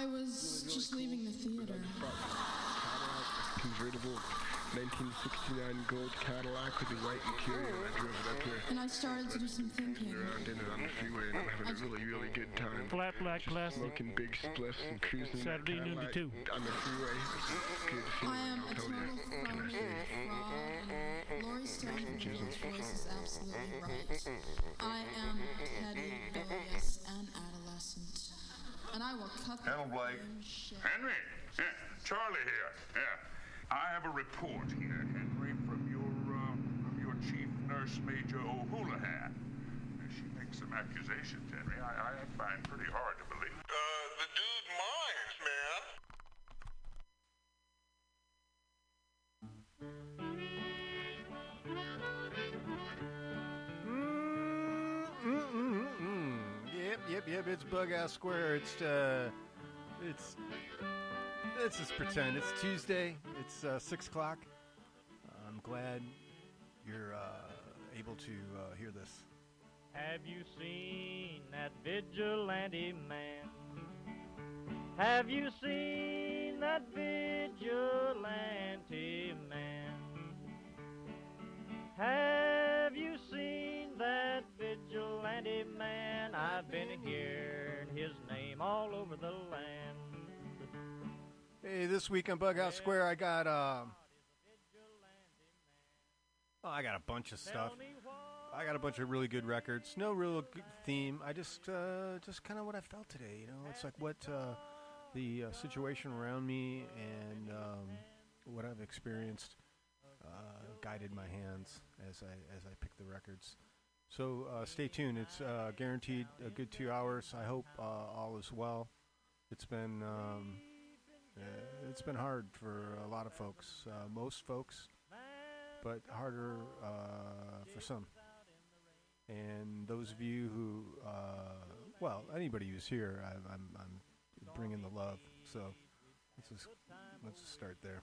I was just leaving the theater. Convertible 1969 gold Cadillac with a white interior. and I drove it up here. And I started to do some thinking. Around in it on the freeway, and I'm having a really, really good time. Flat black classic. Smoking big spliffs and cruising Saturday noon to two. on the freeway. Good to see I am a I told total phony, fraud, and Laurie Stone's voice is absolutely right. I am petty, bilious, and adolescent. And I will cut the Hello, Blake. damn shit. Henry, yeah, Charlie here. Yeah, I have a report here, Henry, from your uh, from your chief nurse, Major O'Houlihan. She makes some accusations, Henry. I, I find pretty hard to believe. Uh, the dude minds, man. Yep. It's Bughouse Square. It's uh, it's let's just pretend it's Tuesday. It's uh, six o'clock. I'm glad you're uh, able to uh, hear this. Have you seen that vigilante man? Have you seen that vigilante man? Have you seen that vigilante man? I've been hearing his name all over the land. Hey, this week on Bughouse Square, I got uh, oh, I got a bunch of stuff. I got a bunch of really good records. No real theme. I just uh, just kind of what I felt today. You know, it's like what uh, the uh, situation around me and um, what I've experienced guided my hands as I as I pick the records. So uh, stay tuned. It's uh, guaranteed a good two hours. I hope uh, all is well. It's been um, uh, it's been hard for a lot of folks, uh, most folks, but harder uh, for some. And those of you who, well, anybody who's here, I, I'm, I'm bringing the love. So let's just let's just start there.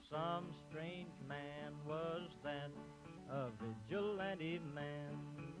Some strange man was that, a vigilante man.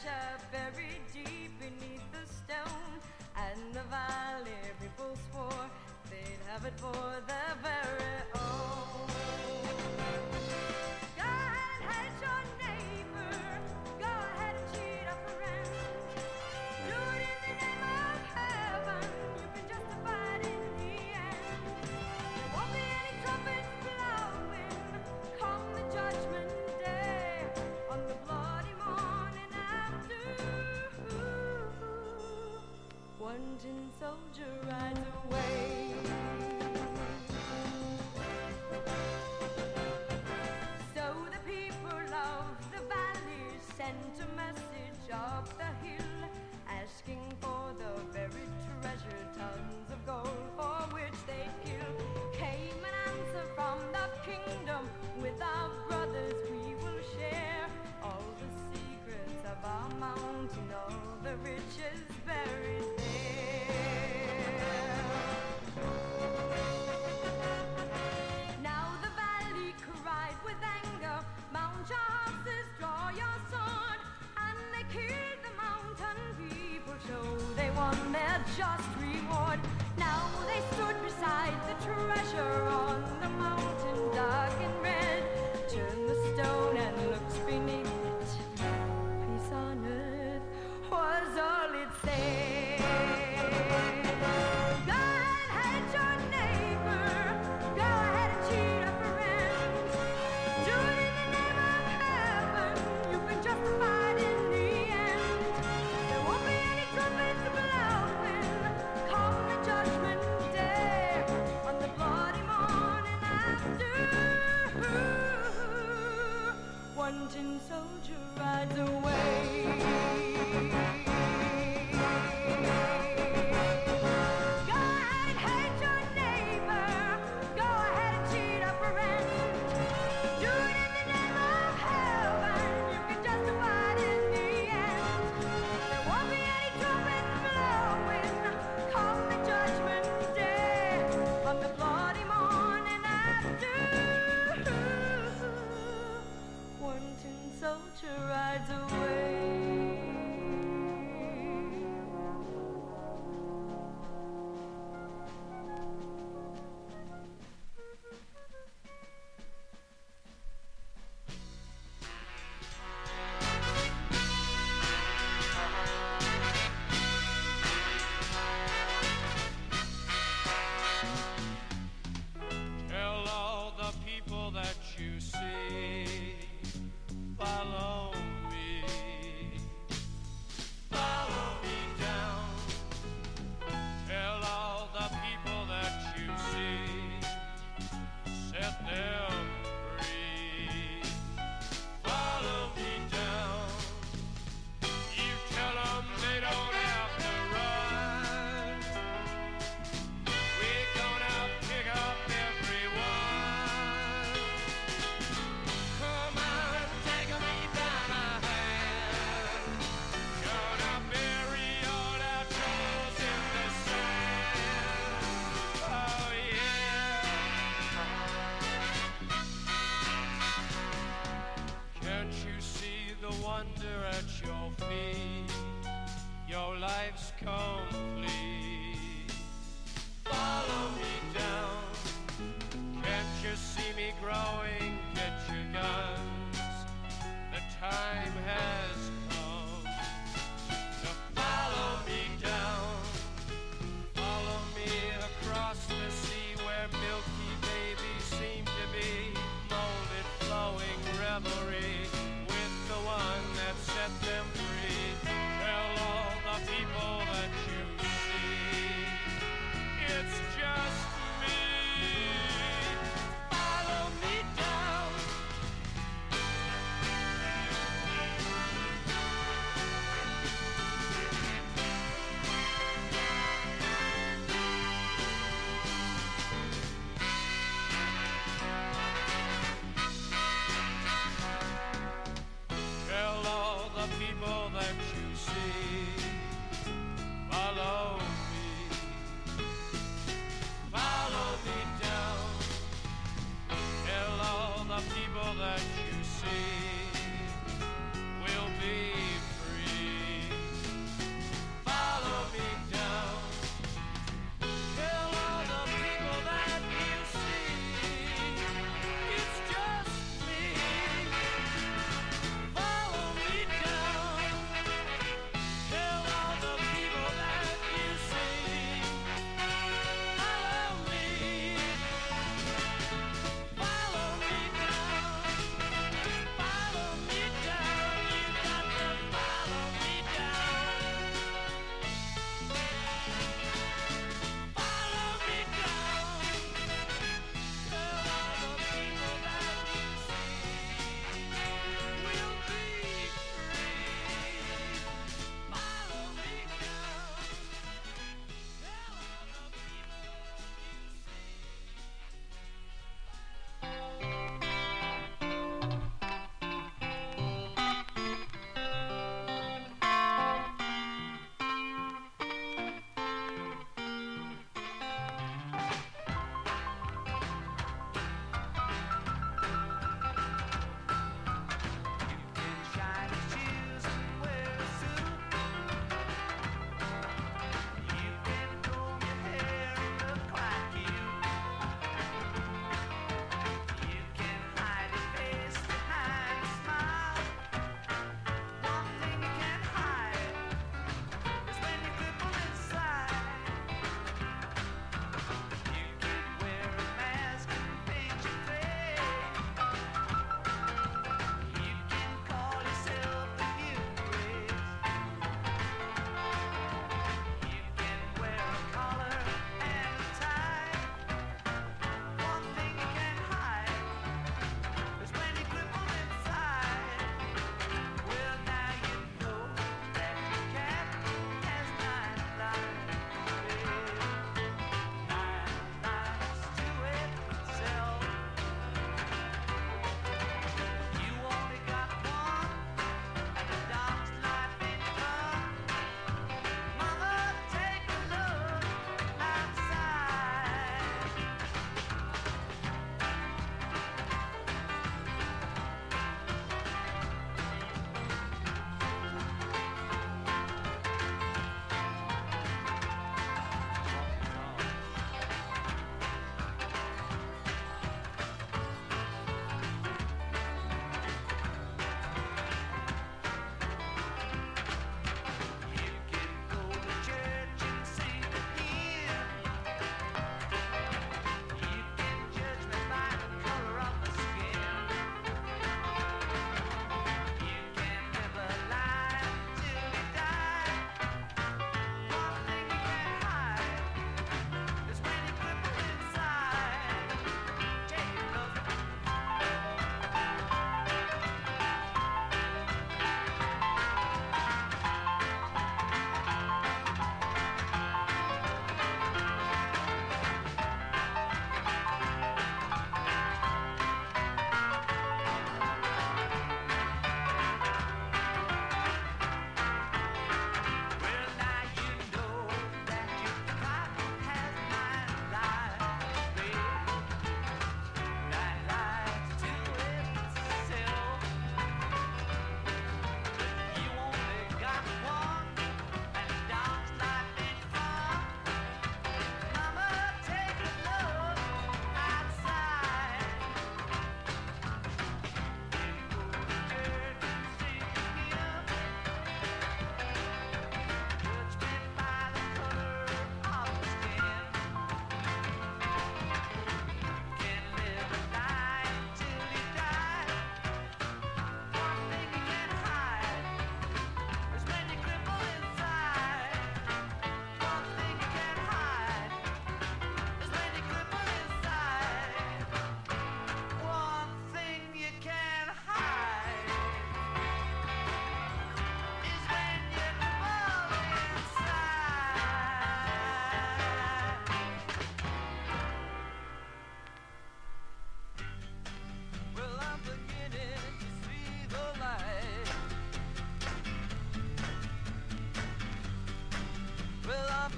Treasure buried deep beneath the stone, and the valley people swore they'd have it for their very own. Won their just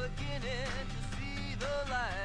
beginning to see the light.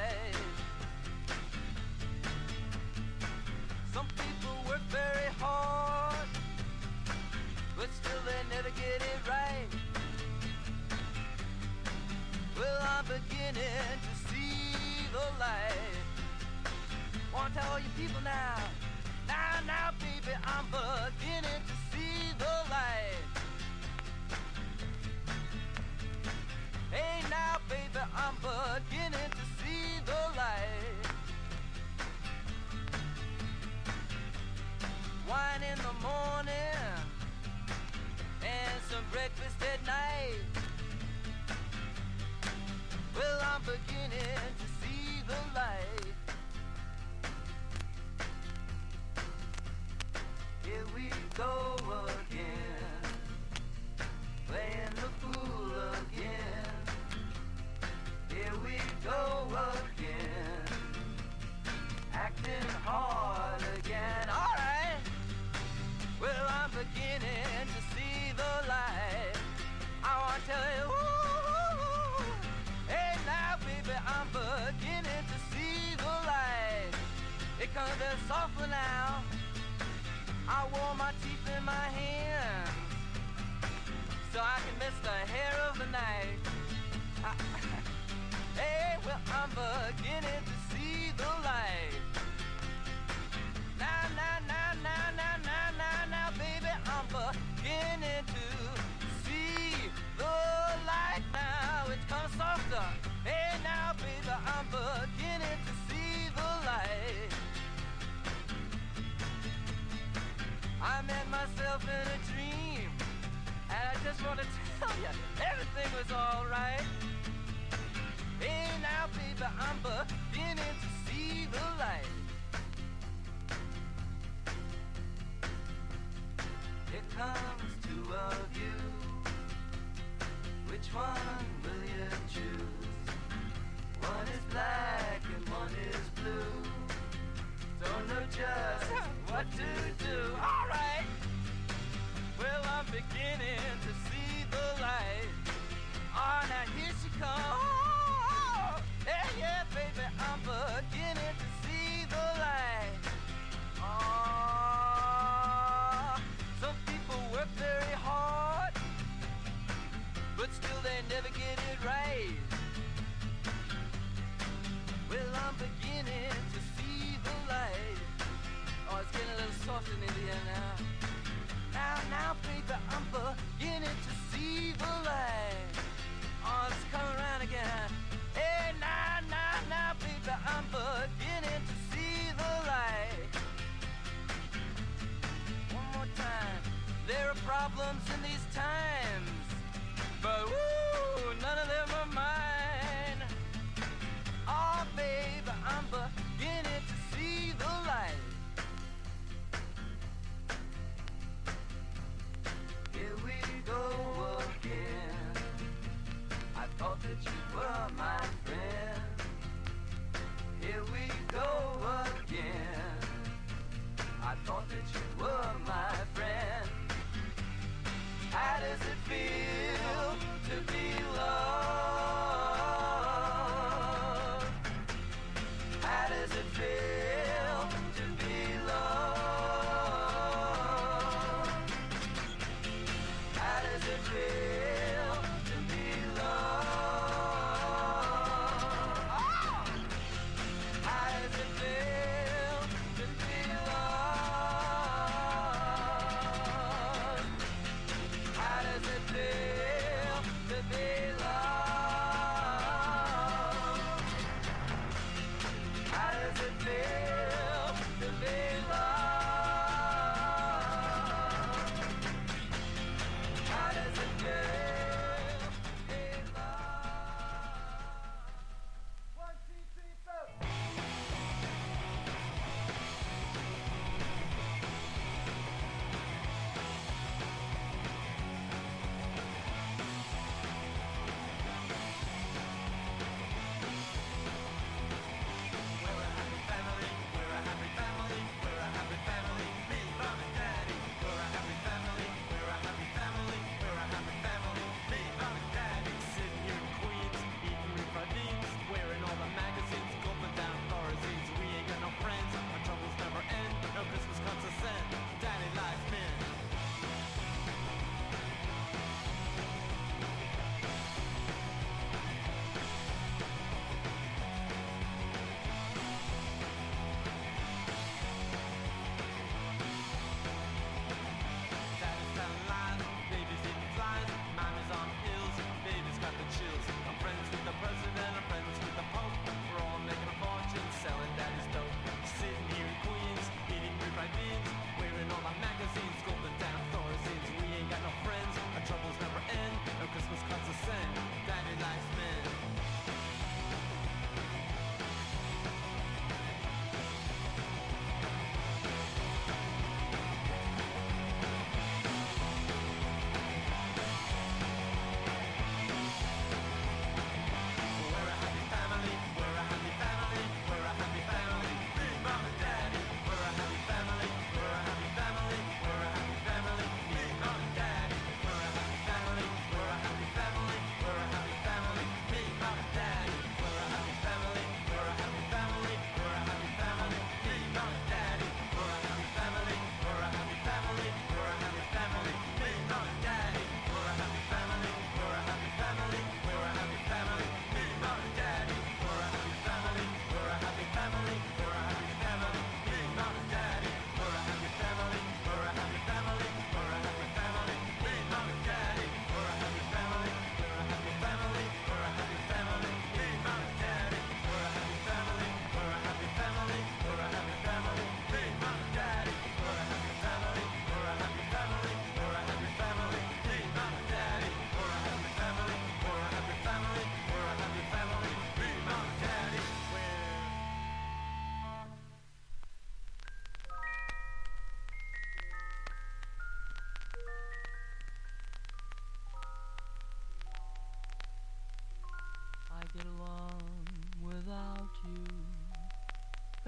There are problems in these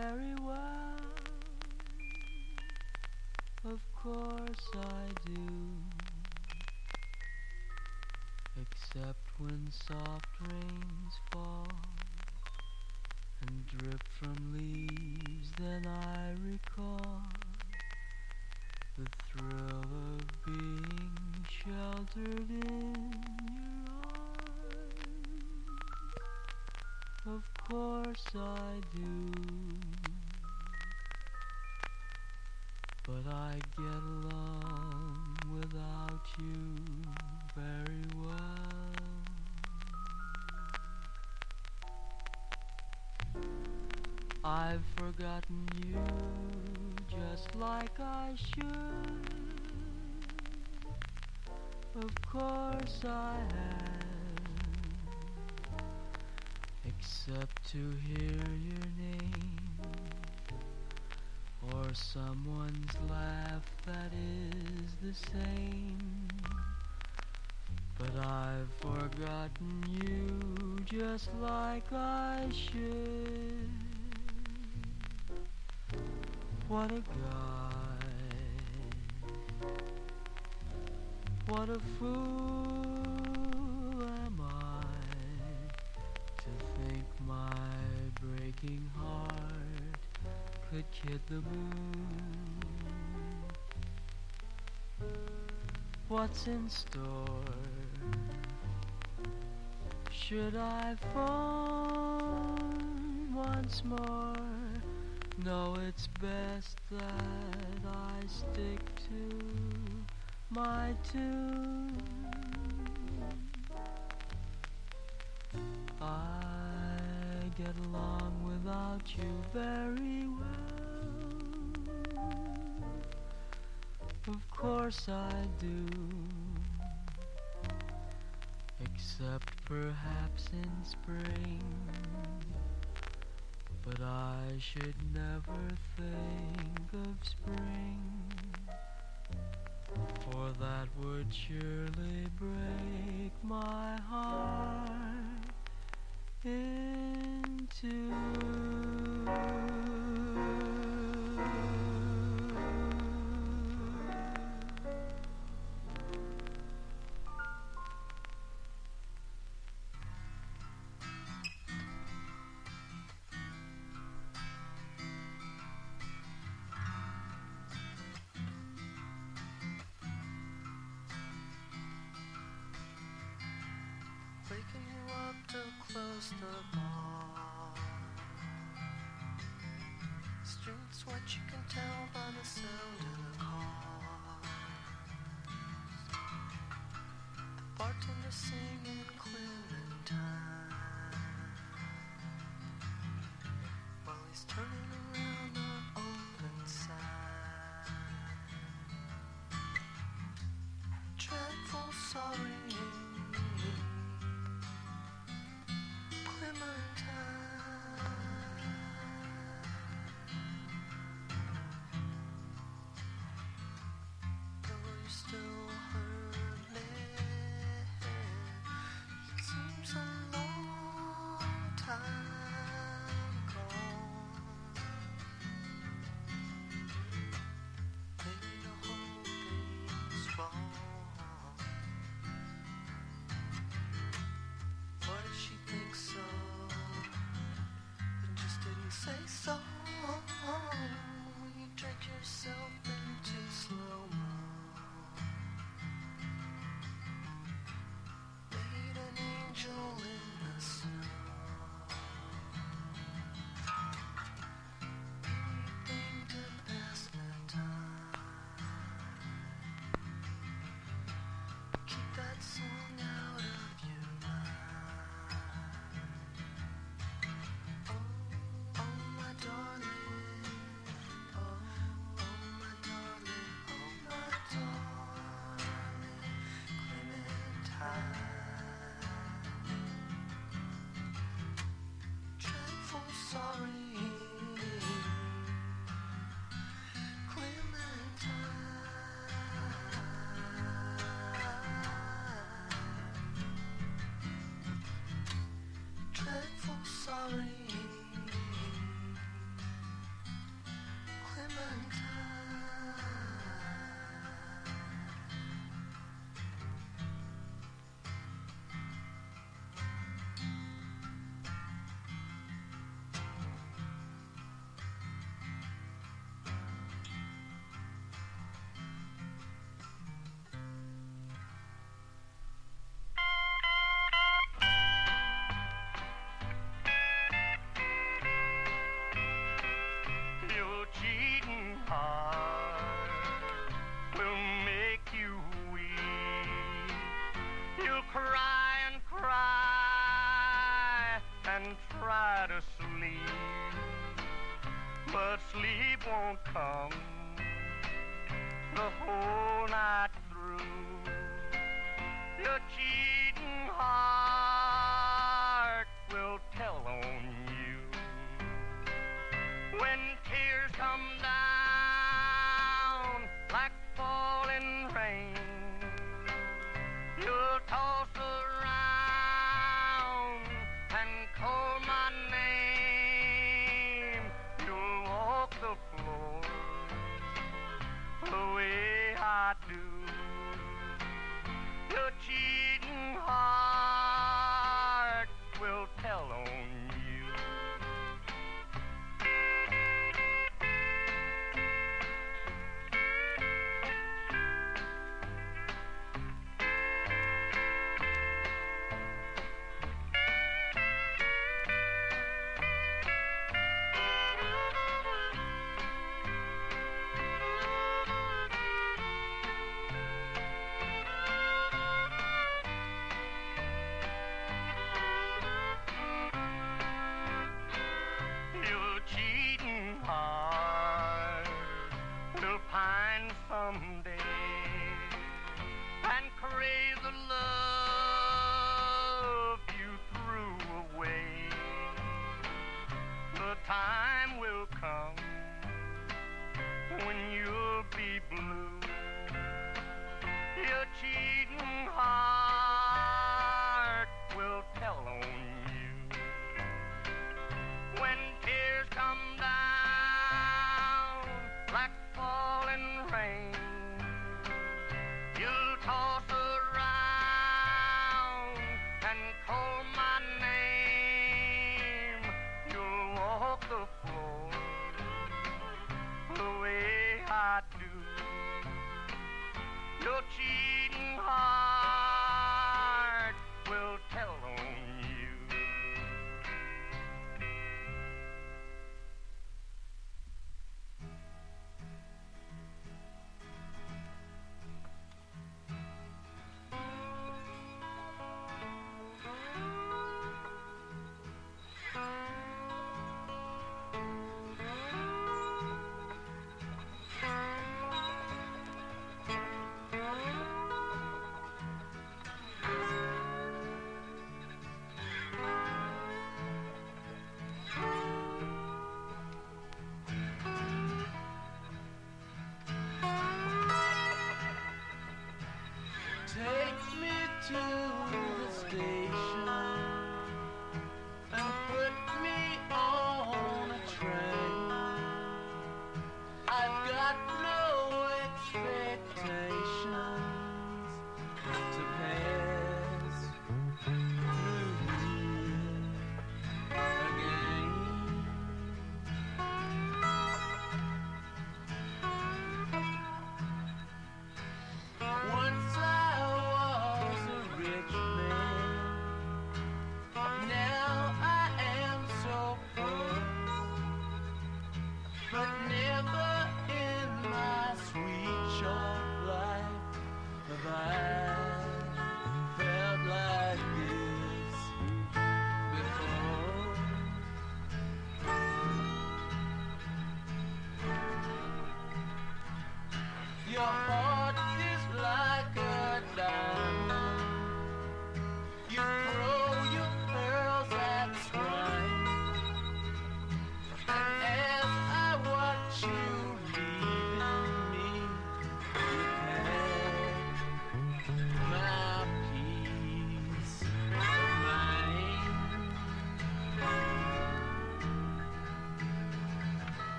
very well. Of course I do. Except when soft rains fall and drip from I've forgotten you just like I should. Of course I have, except to hear your name or someone's laugh that is the same. But I've forgotten you just like I should. What a guy. What a fool am I to think my breaking heart could kid the moon. What's in store? Should I phone once more? No, it's best that I stick to my tune. I get along without you very well. Of course I do. Except perhaps in spring. I should never think of spring, for that would surely break my heart close the bar. Streets what you can tell by the sound of the cars. The bartender singing Clementine while he's turning around on open side. Dreadful sorry. Oh, you drink yourself. your cheating heart will make you weep. You'll cry and cry and try to sleep, but sleep won't come the whole night through. Your cheating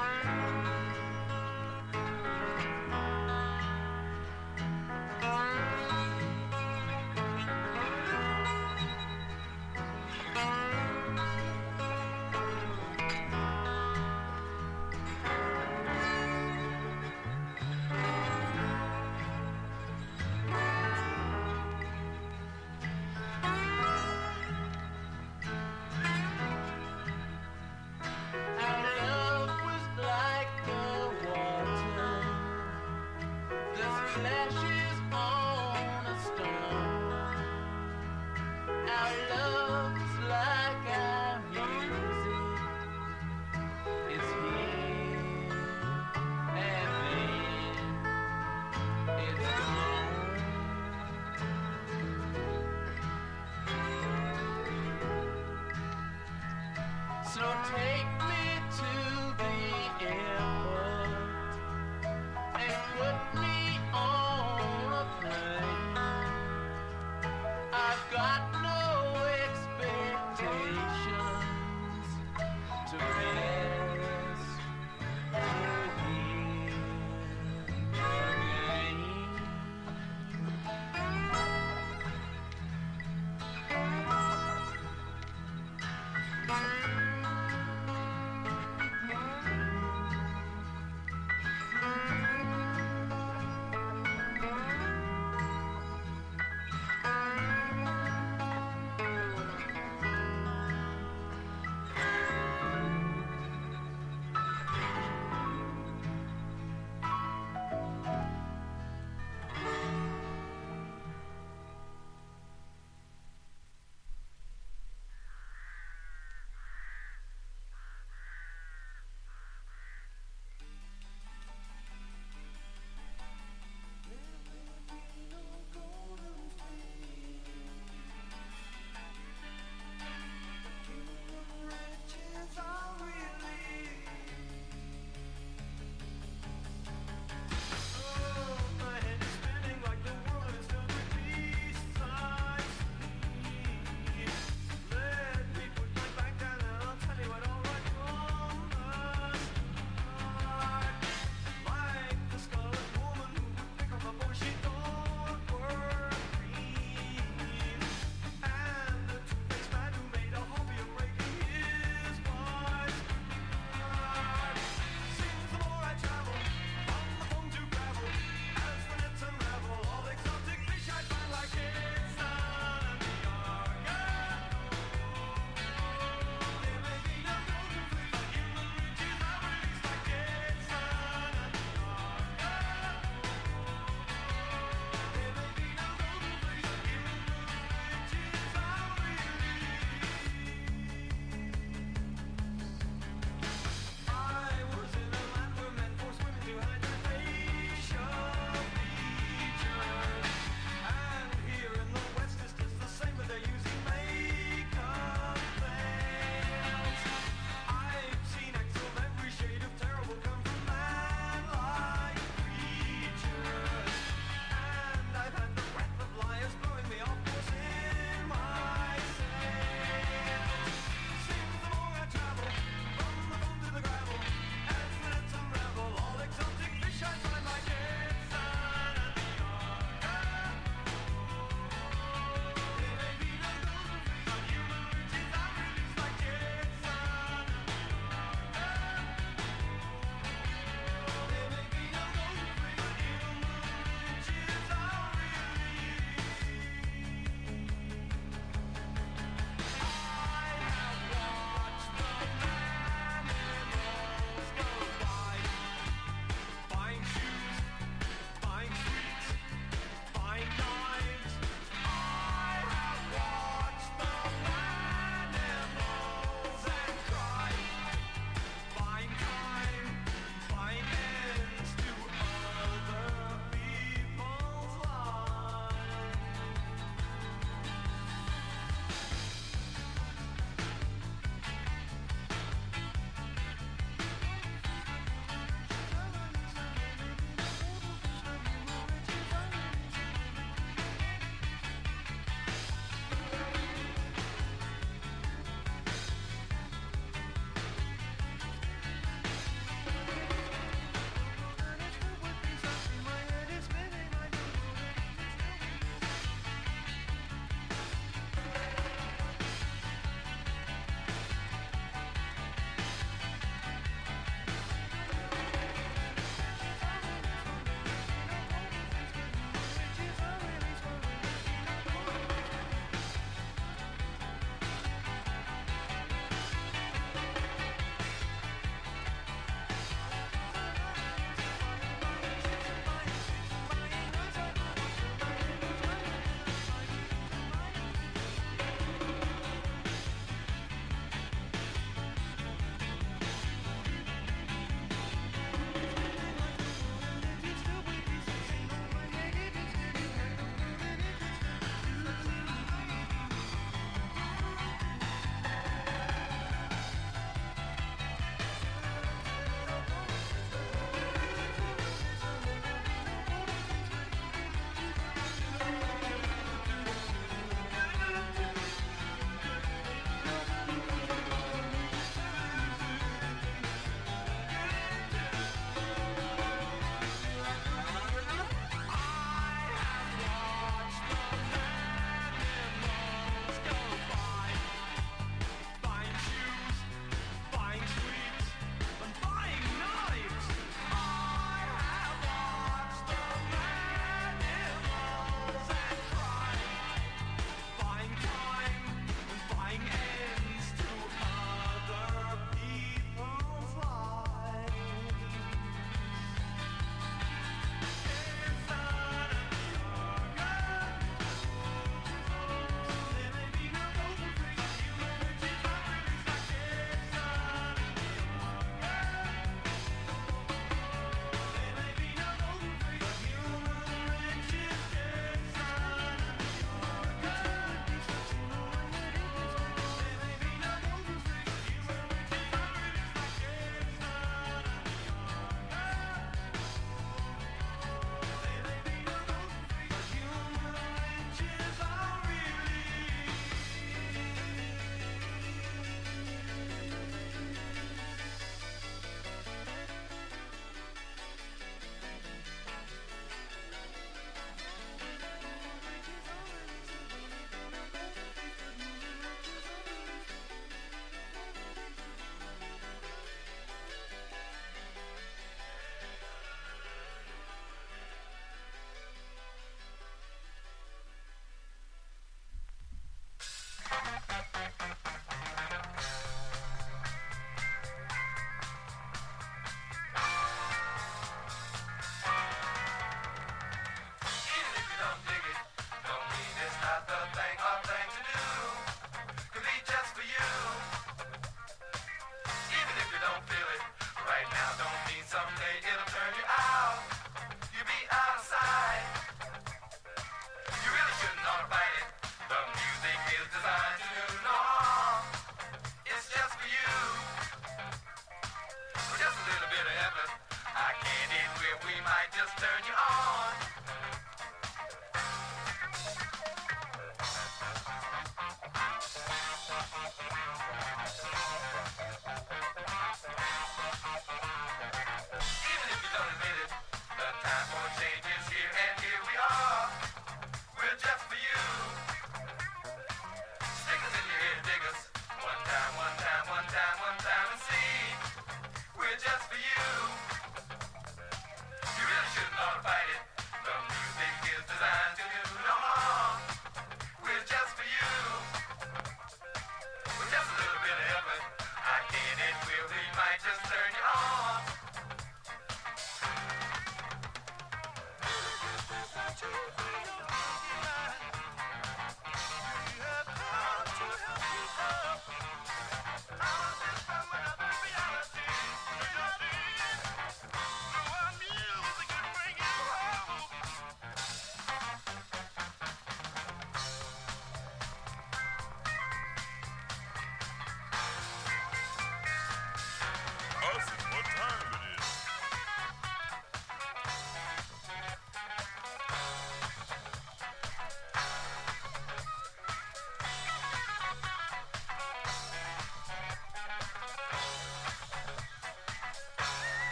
Bye.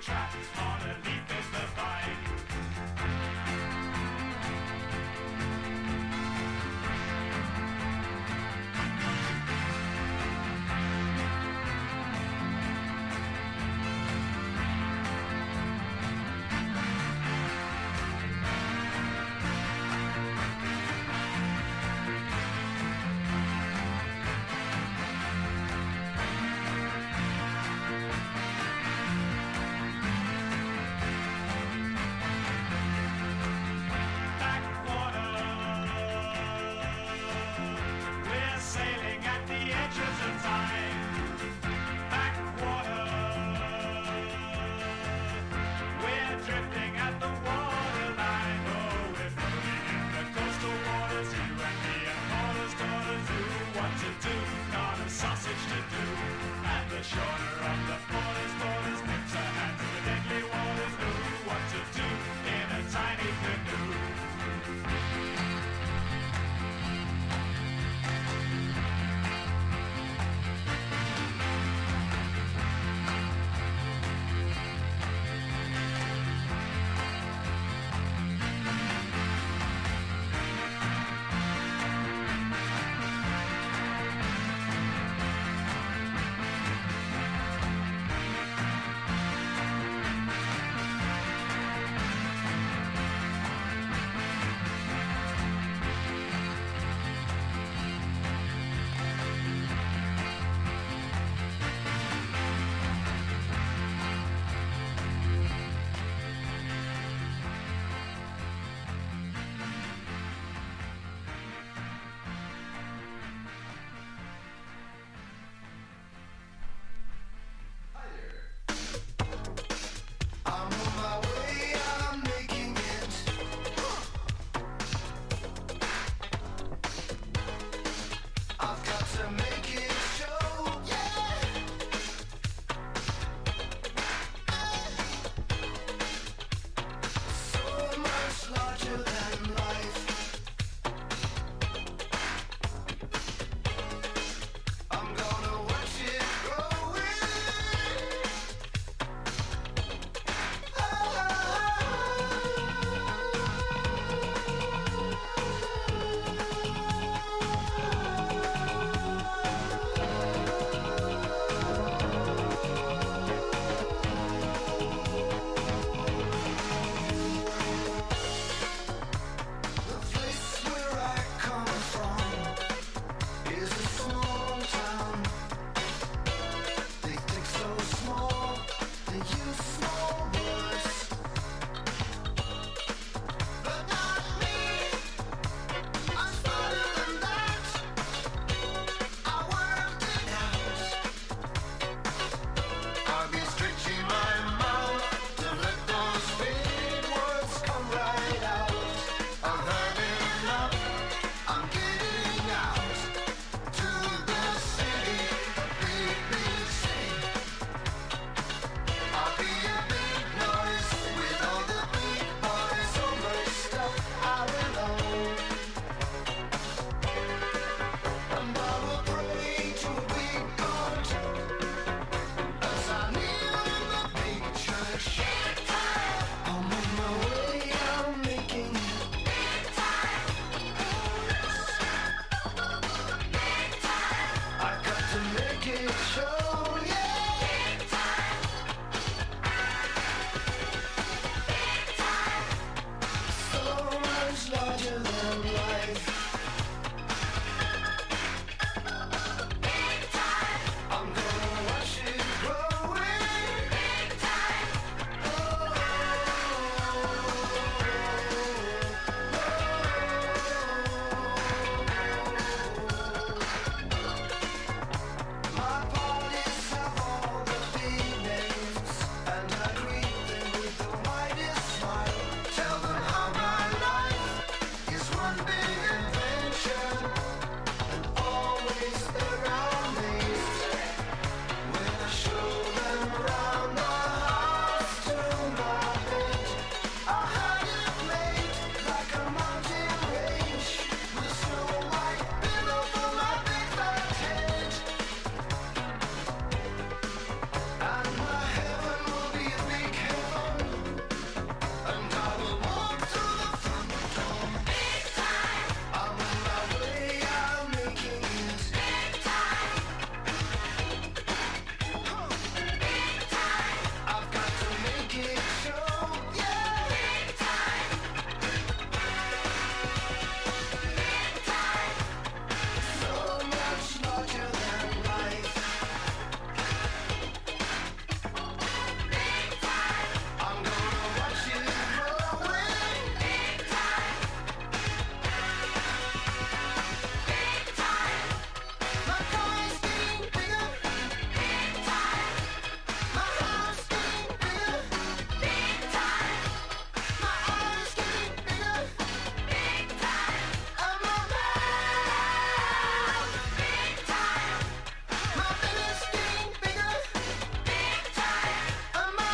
tracks.